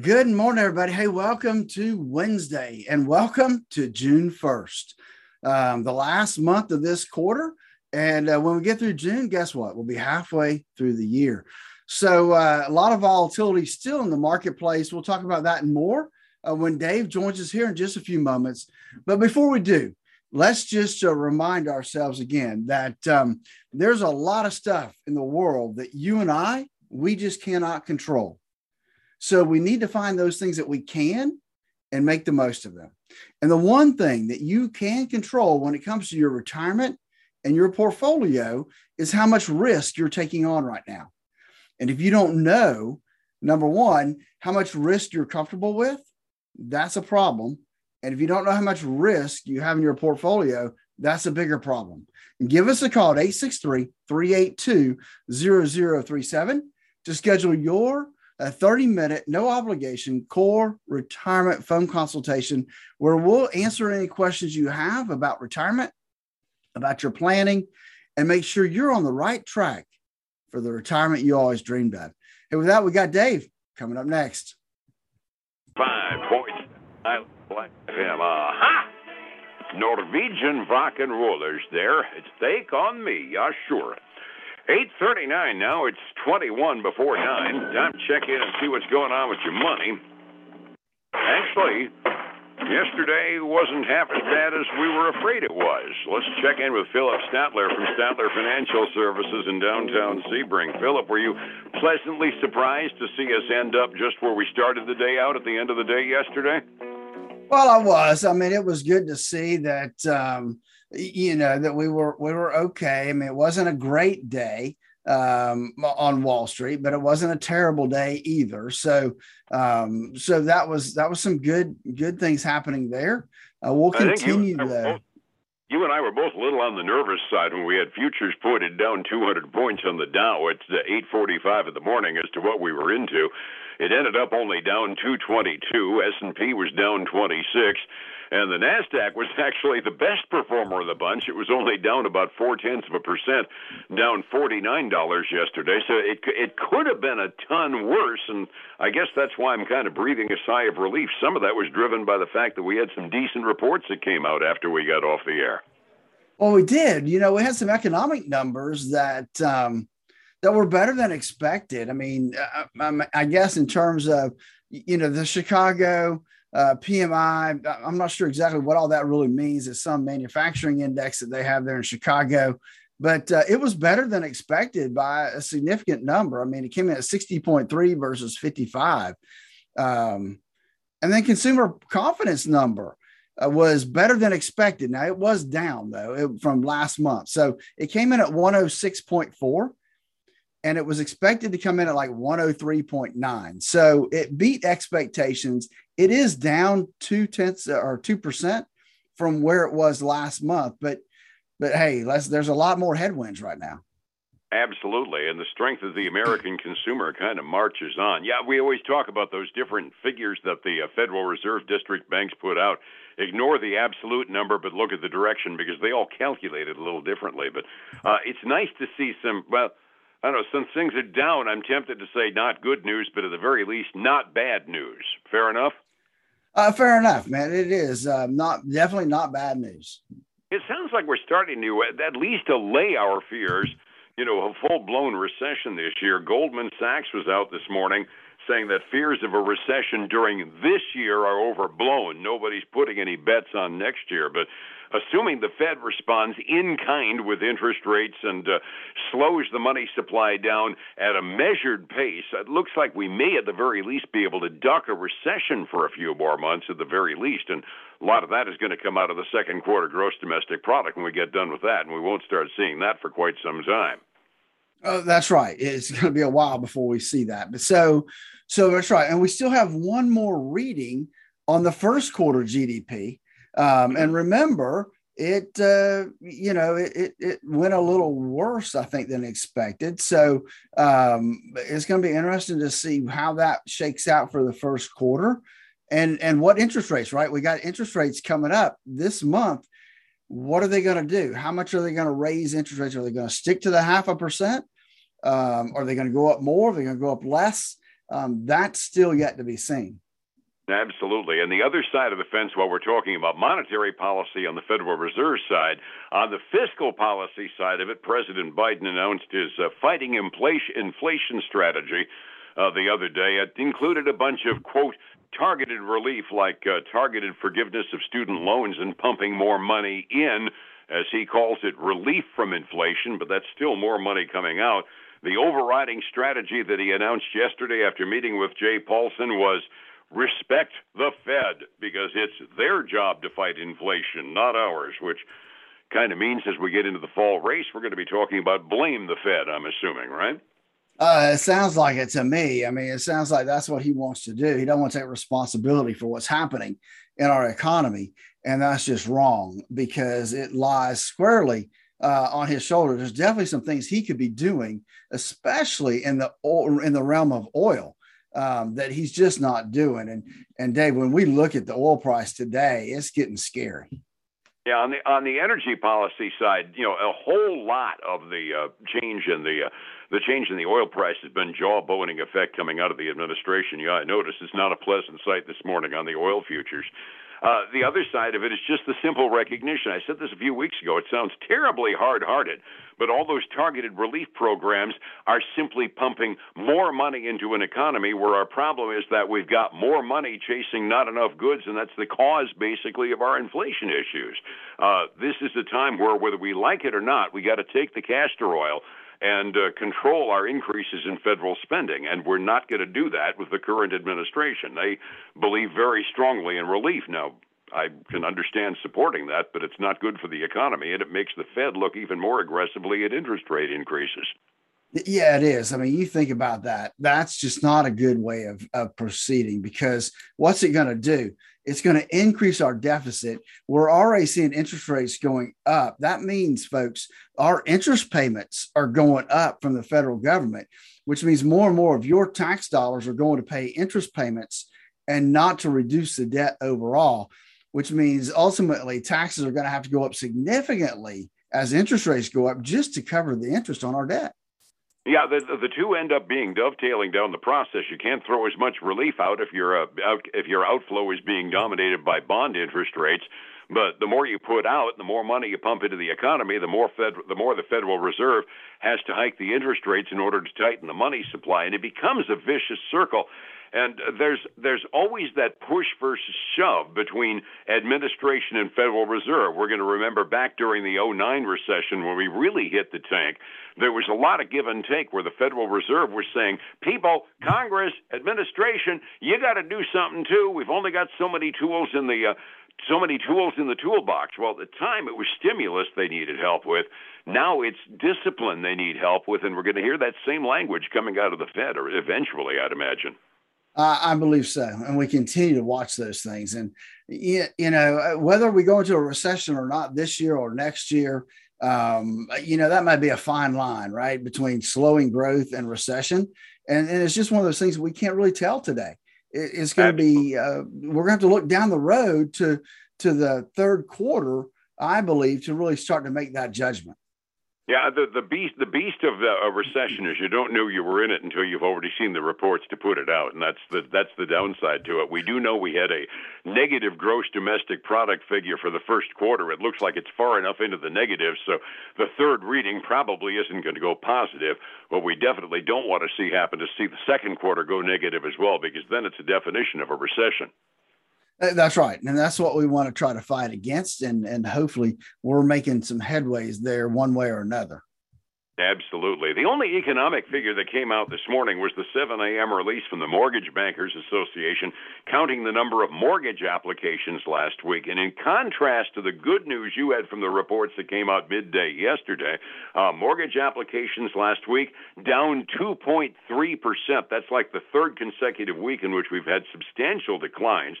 Good morning, everybody. Hey, welcome to Wednesday and welcome to June 1st, um, the last month of this quarter. And uh, when we get through June, guess what? We'll be halfway through the year. So, uh, a lot of volatility still in the marketplace. We'll talk about that and more uh, when Dave joins us here in just a few moments. But before we do, let's just uh, remind ourselves again that um, there's a lot of stuff in the world that you and I, we just cannot control so we need to find those things that we can and make the most of them. And the one thing that you can control when it comes to your retirement and your portfolio is how much risk you're taking on right now. And if you don't know, number one, how much risk you're comfortable with, that's a problem. And if you don't know how much risk you have in your portfolio, that's a bigger problem. And give us a call at 863 382 0037 to schedule your a 30 minute, no obligation core retirement phone consultation where we'll answer any questions you have about retirement, about your planning, and make sure you're on the right track for the retirement you always dreamed of. And with that, we got Dave coming up next. Five points. I like him. Aha! Norwegian rock and rollers there. It's take on me, yeah, sure. 8.39 now. It's 21 before 9. Time to check in and see what's going on with your money. Actually, yesterday wasn't half as bad as we were afraid it was. Let's check in with Phillip Statler from Statler Financial Services in downtown Sebring. Phillip, were you pleasantly surprised to see us end up just where we started the day out at the end of the day yesterday? Well, I was. I mean, it was good to see that um, – you know that we were we were okay. I mean, it wasn't a great day um, on Wall Street, but it wasn't a terrible day either. So um, so that was that was some good good things happening there. Uh, we'll continue to. You and I were both a little on the nervous side when we had futures pointed down 200 points on the Dow at 8:45 in the morning as to what we were into. It ended up only down 222. S&P was down 26. And the NASDAQ was actually the best performer of the bunch. It was only down about four tenths of a percent, down $49 yesterday. So it, it could have been a ton worse. And I guess that's why I'm kind of breathing a sigh of relief. Some of that was driven by the fact that we had some decent reports that came out after we got off the air. Well, we did. You know, we had some economic numbers that, um, that were better than expected. I mean, I, uh, um, I guess in terms of, you know, the Chicago uh, PMI. I'm not sure exactly what all that really means. It's some manufacturing index that they have there in Chicago, but uh, it was better than expected by a significant number. I mean, it came in at 60.3 versus 55. Um, and then consumer confidence number uh, was better than expected. Now it was down though it, from last month, so it came in at 106.4 and it was expected to come in at like 103.9. So it beat expectations. It is down two tenths or two percent from where it was last month, but but hey, there's a lot more headwinds right now. Absolutely, and the strength of the American consumer kind of marches on. Yeah, we always talk about those different figures that the uh, Federal Reserve District banks put out. Ignore the absolute number, but look at the direction because they all calculate it a little differently. But uh, it's nice to see some well I don't know, since things are down, I'm tempted to say not good news, but at the very least, not bad news. Fair enough? Uh, fair enough, man. It is uh, not definitely not bad news. It sounds like we're starting to at least allay our fears. You know, a full blown recession this year. Goldman Sachs was out this morning saying that fears of a recession during this year are overblown. Nobody's putting any bets on next year, but assuming the Fed responds in kind with interest rates and uh, slows the money supply down at a measured pace, it looks like we may at the very least be able to duck a recession for a few more months at the very least. And a lot of that is going to come out of the second quarter gross domestic product when we get done with that, and we won't start seeing that for quite some time. Oh, that's right. It's going to be a while before we see that. But so, so that's right. And we still have one more reading on the first quarter GDP. Um, and remember, it uh, you know it, it went a little worse, I think, than expected. So um, it's going to be interesting to see how that shakes out for the first quarter, and and what interest rates. Right, we got interest rates coming up this month. What are they going to do? How much are they going to raise interest rates? Are they going to stick to the half a percent? Um, are they going to go up more? Are they going to go up less? um, that's still yet to be seen. Absolutely. And the other side of the fence, while we're talking about monetary policy on the Federal Reserve side, on the fiscal policy side of it, President Biden announced his uh, fighting inflation, strategy uh, the other day. It included a bunch of, quote, targeted relief like uh, targeted forgiveness of student loans and pumping more money in, as he calls it, relief from inflation, but that's still more money coming out. The overriding strategy that he announced yesterday after meeting with Jay Paulson was respect the Fed because it's their job to fight inflation, not ours, which kind of means as we get into the fall race, we're going to be talking about blame the Fed, I'm assuming, right? Uh, it sounds like it to me. I mean, it sounds like that's what he wants to do. He don't want to take responsibility for what's happening in our economy, and that's just wrong because it lies squarely uh, on his shoulder. There's definitely some things he could be doing, especially in the in the realm of oil um, that he's just not doing. And and Dave, when we look at the oil price today, it's getting scary. Yeah, on the on the energy policy side, you know, a whole lot of the uh, change in the uh, the change in the oil price has been jaw-boning effect coming out of the administration. Yeah, I noticed it's not a pleasant sight this morning on the oil futures. Uh, the other side of it is just the simple recognition. I said this a few weeks ago. It sounds terribly hard hearted, but all those targeted relief programs are simply pumping more money into an economy where our problem is that we've got more money chasing not enough goods, and that's the cause, basically, of our inflation issues. Uh, this is a time where, whether we like it or not, we got to take the castor oil and uh, control our increases in federal spending. And we're not going to do that with the current administration. They believe very strongly in relief. Now, I can understand supporting that, but it's not good for the economy, and it makes the Fed look even more aggressively at interest rate increases. Yeah, it is. I mean, you think about that. That's just not a good way of, of proceeding because what's it going to do? It's going to increase our deficit. We're already seeing interest rates going up. That means, folks, our interest payments are going up from the federal government, which means more and more of your tax dollars are going to pay interest payments and not to reduce the debt overall, which means ultimately taxes are going to have to go up significantly as interest rates go up just to cover the interest on our debt. Yeah, the the two end up being dovetailing down the process. You can't throw as much relief out if your uh, out, if your outflow is being dominated by bond interest rates. But the more you put out, the more money you pump into the economy, the more fed, the more the Federal Reserve has to hike the interest rates in order to tighten the money supply, and it becomes a vicious circle. And there's there's always that push versus shove between administration and Federal Reserve. We're going to remember back during the 09 recession when we really hit the tank, there was a lot of give and take where the Federal Reserve was saying, "People, Congress, administration, you got to do something too. We've only got so many tools in the uh, so many tools in the toolbox. Well, at the time it was stimulus they needed help with. Now it's discipline they need help with, and we're going to hear that same language coming out of the Fed, or eventually, I'd imagine. Uh, I believe so, and we continue to watch those things. And you know, whether we go into a recession or not this year or next year, um, you know, that might be a fine line, right, between slowing growth and recession. And, and it's just one of those things we can't really tell today. It, it's going to be uh, we're going to have to look down the road to to the third quarter, I believe, to really start to make that judgment. Yeah, the the beast the beast of uh, a recession is you don't know you were in it until you've already seen the reports to put it out, and that's the that's the downside to it. We do know we had a negative gross domestic product figure for the first quarter. It looks like it's far enough into the negative, so the third reading probably isn't going to go positive. What we definitely don't want to see happen is see the second quarter go negative as well, because then it's a definition of a recession. That's right. And that's what we want to try to fight against. And, and hopefully we're making some headways there one way or another. Absolutely. The only economic figure that came out this morning was the 7 a.m. release from the Mortgage Bankers Association, counting the number of mortgage applications last week. And in contrast to the good news you had from the reports that came out midday yesterday, uh, mortgage applications last week down 2.3%. That's like the third consecutive week in which we've had substantial declines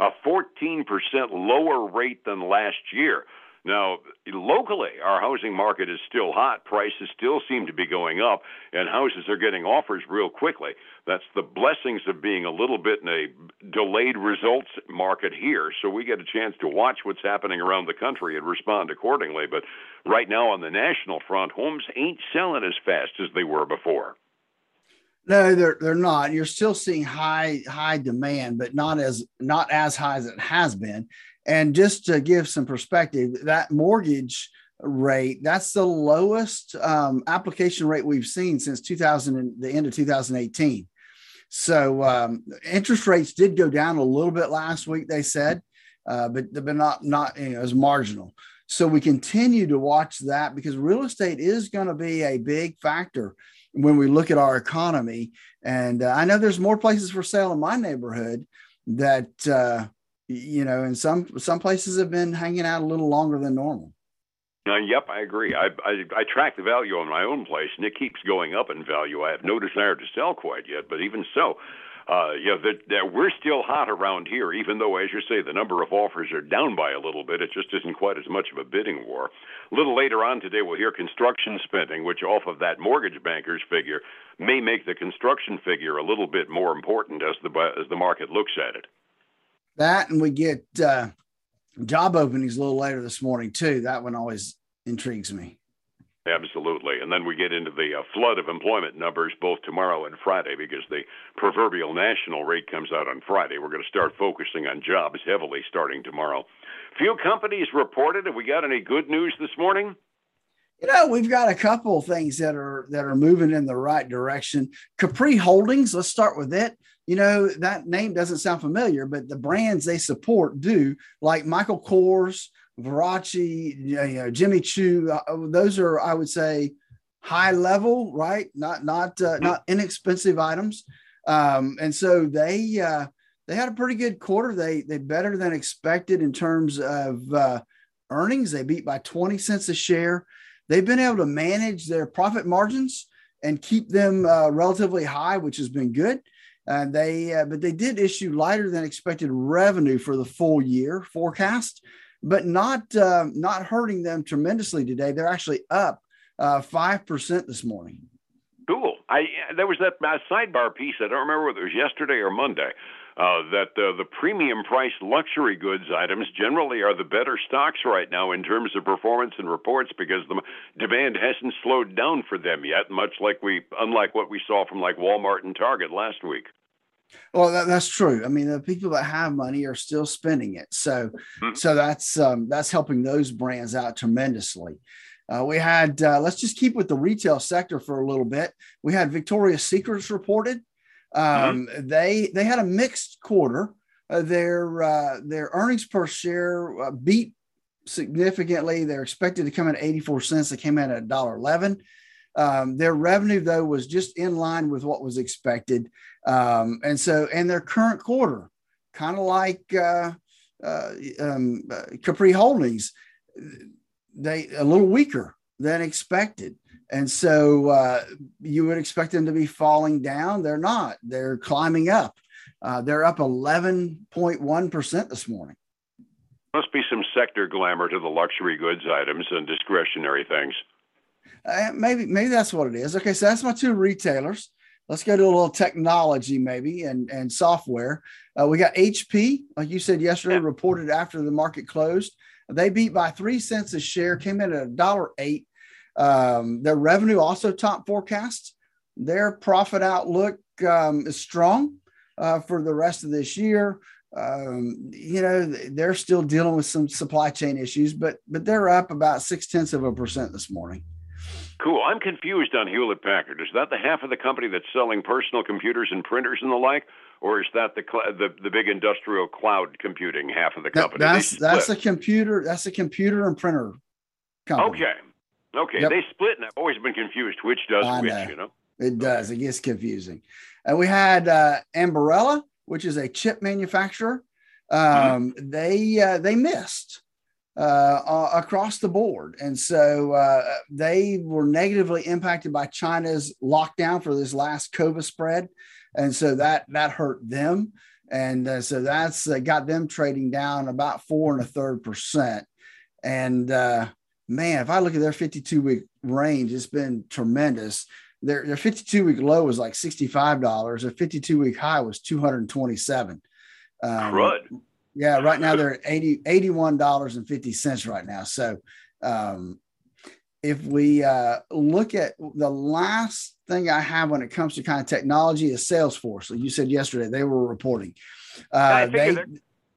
a 14% lower rate than last year. Now, locally, our housing market is still hot. Prices still seem to be going up, and houses are getting offers real quickly. That's the blessings of being a little bit in a delayed results market here. So we get a chance to watch what's happening around the country and respond accordingly. But right now, on the national front, homes ain't selling as fast as they were before. No, they're they're not. You're still seeing high high demand, but not as not as high as it has been. And just to give some perspective, that mortgage rate that's the lowest um, application rate we've seen since 2000 and the end of 2018. So um, interest rates did go down a little bit last week. They said, uh, but but not not you know, as marginal. So we continue to watch that because real estate is going to be a big factor when we look at our economy. And uh, I know there's more places for sale in my neighborhood that uh, you know, and some some places have been hanging out a little longer than normal. Uh, yep, I agree. I, I I track the value on my own place, and it keeps going up in value. I have no desire to sell quite yet, but even so, uh, you know, that, that we're still hot around here, even though, as you say, the number of offers are down by a little bit. It just isn't quite as much of a bidding war. A little later on today, we'll hear construction spending, which, off of that mortgage banker's figure, may make the construction figure a little bit more important as the as the market looks at it. That, and we get uh, job openings a little later this morning too. That one always intrigues me. Absolutely. And then we get into the uh, flood of employment numbers both tomorrow and Friday because the proverbial national rate comes out on Friday. We're going to start focusing on jobs heavily starting tomorrow. Few companies reported. Have we got any good news this morning? You know, we've got a couple things that are that are moving in the right direction. Capri Holdings, let's start with it. You know, that name doesn't sound familiar, but the brands they support do, like Michael Kors, Versace, you know, Jimmy Choo. Uh, those are, I would say, high level, right? Not not uh, not inexpensive items. Um, and so they uh, they had a pretty good quarter. They they better than expected in terms of uh, earnings. They beat by 20 cents a share. They've been able to manage their profit margins and keep them uh, relatively high, which has been good. And they uh, but they did issue lighter than expected revenue for the full year forecast but not uh, not hurting them tremendously today. They're actually up uh, five uh, percent this morning. Cool. I there was that sidebar piece. I don't remember whether it was yesterday or Monday. Uh, that uh, the premium price luxury goods items generally are the better stocks right now in terms of performance and reports because the demand hasn't slowed down for them yet, much like we, unlike what we saw from like Walmart and Target last week. Well, that, that's true. I mean, the people that have money are still spending it, so mm-hmm. so that's um, that's helping those brands out tremendously. Uh, we had uh, let's just keep with the retail sector for a little bit. We had Victoria's Secrets reported. Um, mm-hmm. They they had a mixed quarter. Uh, their uh, their earnings per share uh, beat significantly. They're expected to come in at 84 cents. They came in at $1.11. Um, their revenue, though, was just in line with what was expected. Um, and so, and their current quarter, kind of like uh, uh, um, uh, Capri Holdings, they a little weaker than expected. And so uh, you would expect them to be falling down. They're not. They're climbing up. Uh, they're up 11.1% this morning. Must be some sector glamour to the luxury goods items and discretionary things. Uh, maybe maybe that's what it is. Okay, so that's my two retailers. Let's go to a little technology, maybe, and and software. Uh, we got HP, like you said yesterday, yeah. reported after the market closed. They beat by three cents a share, came in at a dollar eight. Um, their revenue also top forecast. Their profit outlook um, is strong uh, for the rest of this year. Um, you know, they're still dealing with some supply chain issues, but but they're up about six tenths of a percent this morning. Cool. I'm confused on Hewlett Packard. Is that the half of the company that's selling personal computers and printers and the like, or is that the cl- the, the big industrial cloud computing half of the company? That, that's that's a computer. That's a computer and printer company. Okay. Okay. Yep. They split, and I've always been confused which does I which. Know. You know. It does. It gets confusing. And we had uh, Ambarella, which is a chip manufacturer. Mm-hmm. Um, mm-hmm. They uh, they missed uh, across the board. And so uh, they were negatively impacted by China's lockdown for this last COVID spread. And so that, that hurt them. And uh, so that's uh, got them trading down about four and a third percent. And uh, man, if I look at their 52 week range, it's been tremendous. Their, their 52 week low was like $65. Their 52 week high was 227. Um, yeah, right now they're at 80 $81.50 right now. So um, if we uh, look at the last thing I have when it comes to kind of technology is Salesforce. Like you said yesterday, they were reporting. Uh, they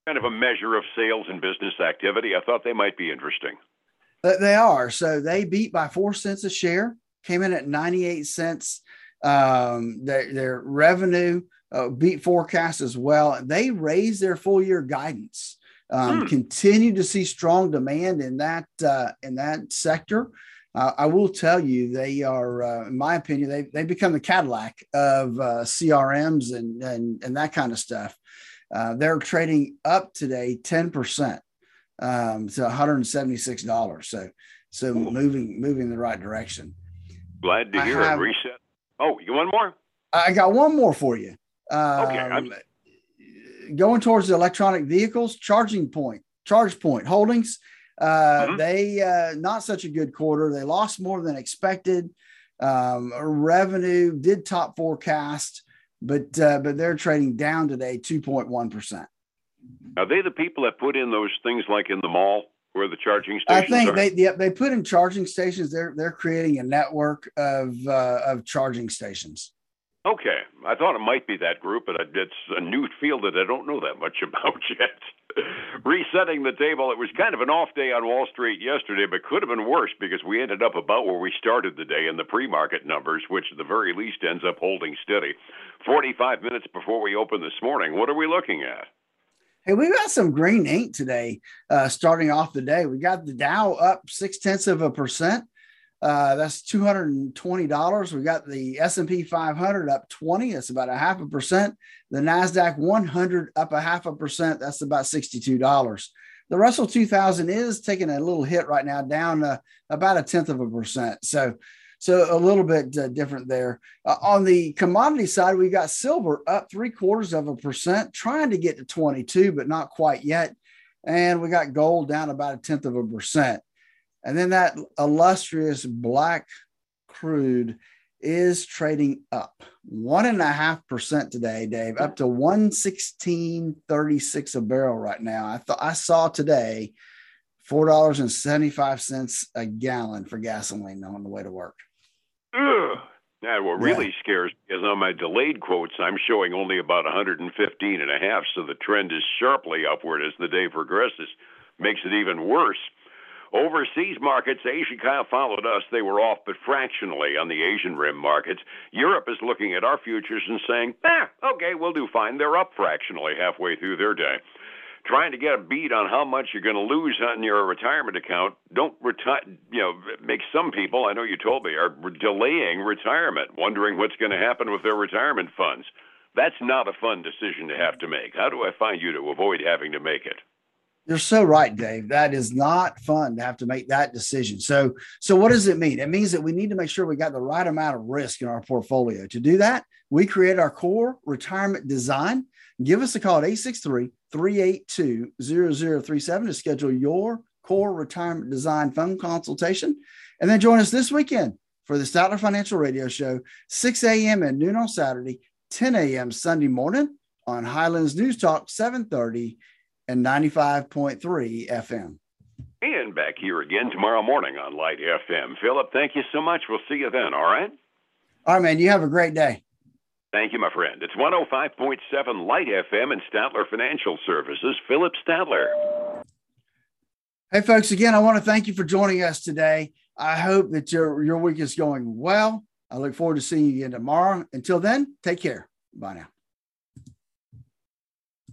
kind of a measure of sales and business activity. I thought they might be interesting. They are. So they beat by four cents a share, came in at 98 cents. Um, their, their revenue uh, beat forecast as well. They raised their full year guidance. Um, hmm. Continue to see strong demand in that uh, in that sector. Uh, I will tell you, they are, uh, in my opinion, they they become the Cadillac of uh, CRMs and, and and that kind of stuff. Uh, they're trading up today ten percent um, to one hundred and seventy six dollars. So so moving moving in the right direction. Glad to hear have, it. Reset. Oh, you want more? I got one more for you. Um, okay. I'm... Going towards the electronic vehicles, charging point, ChargePoint holdings. Uh, mm-hmm. They uh, not such a good quarter. They lost more than expected. Um, revenue did top forecast, but uh, but they're trading down today, two point one percent. Are they the people that put in those things like in the mall where the charging stations? I think are? they yeah, they put in charging stations. They're they're creating a network of uh, of charging stations. Okay, I thought it might be that group, but it's a new field that I don't know that much about yet. Resetting the table, it was kind of an off day on Wall Street yesterday, but could have been worse because we ended up about where we started the day in the pre-market numbers, which at the very least ends up holding steady. Forty-five minutes before we open this morning, what are we looking at? Hey, we got some green ink today. Uh, starting off the day, we got the Dow up six tenths of a percent. Uh, that's two hundred and twenty dollars. We got the S and P 500 up twenty. That's about a half a percent. The Nasdaq 100 up a half a percent. That's about sixty-two dollars. The Russell 2000 is taking a little hit right now, down uh, about a tenth of a percent. So, so a little bit uh, different there. Uh, on the commodity side, we got silver up three quarters of a percent, trying to get to 22, but not quite yet. And we got gold down about a tenth of a percent. And then that illustrious black crude is trading up one and a half percent today, Dave, up to 116.36 a barrel right now. I thought I saw today $4.75 a gallon for gasoline on the way to work. Ugh. Now, what really yeah. scares me is on my delayed quotes, I'm showing only about 115 and a half, so the trend is sharply upward as the day progresses. Makes it even worse. Overseas markets, Asia kind of followed us. They were off, but fractionally on the Asian rim markets. Europe is looking at our futures and saying, ah, okay, we'll do fine. They're up fractionally halfway through their day. Trying to get a beat on how much you're going to lose on your retirement account. Don't retire, you know, make some people, I know you told me, are delaying retirement, wondering what's going to happen with their retirement funds. That's not a fun decision to have to make. How do I find you to avoid having to make it? You're so right, Dave. That is not fun to have to make that decision. So, so what does it mean? It means that we need to make sure we got the right amount of risk in our portfolio. To do that, we create our core retirement design. Give us a call at 863 382 0037 to schedule your core retirement design phone consultation. And then join us this weekend for the Statler Financial Radio Show, 6 a.m. and noon on Saturday, 10 a.m. Sunday morning on Highlands News Talk, 730 and 95.3 FM. And back here again tomorrow morning on Light FM. Phillip, thank you so much. We'll see you then, all right? All right, man. You have a great day. Thank you, my friend. It's 105.7 Light FM and Statler Financial Services. Phillip Statler. Hey, folks, again, I want to thank you for joining us today. I hope that your, your week is going well. I look forward to seeing you again tomorrow. Until then, take care. Bye now.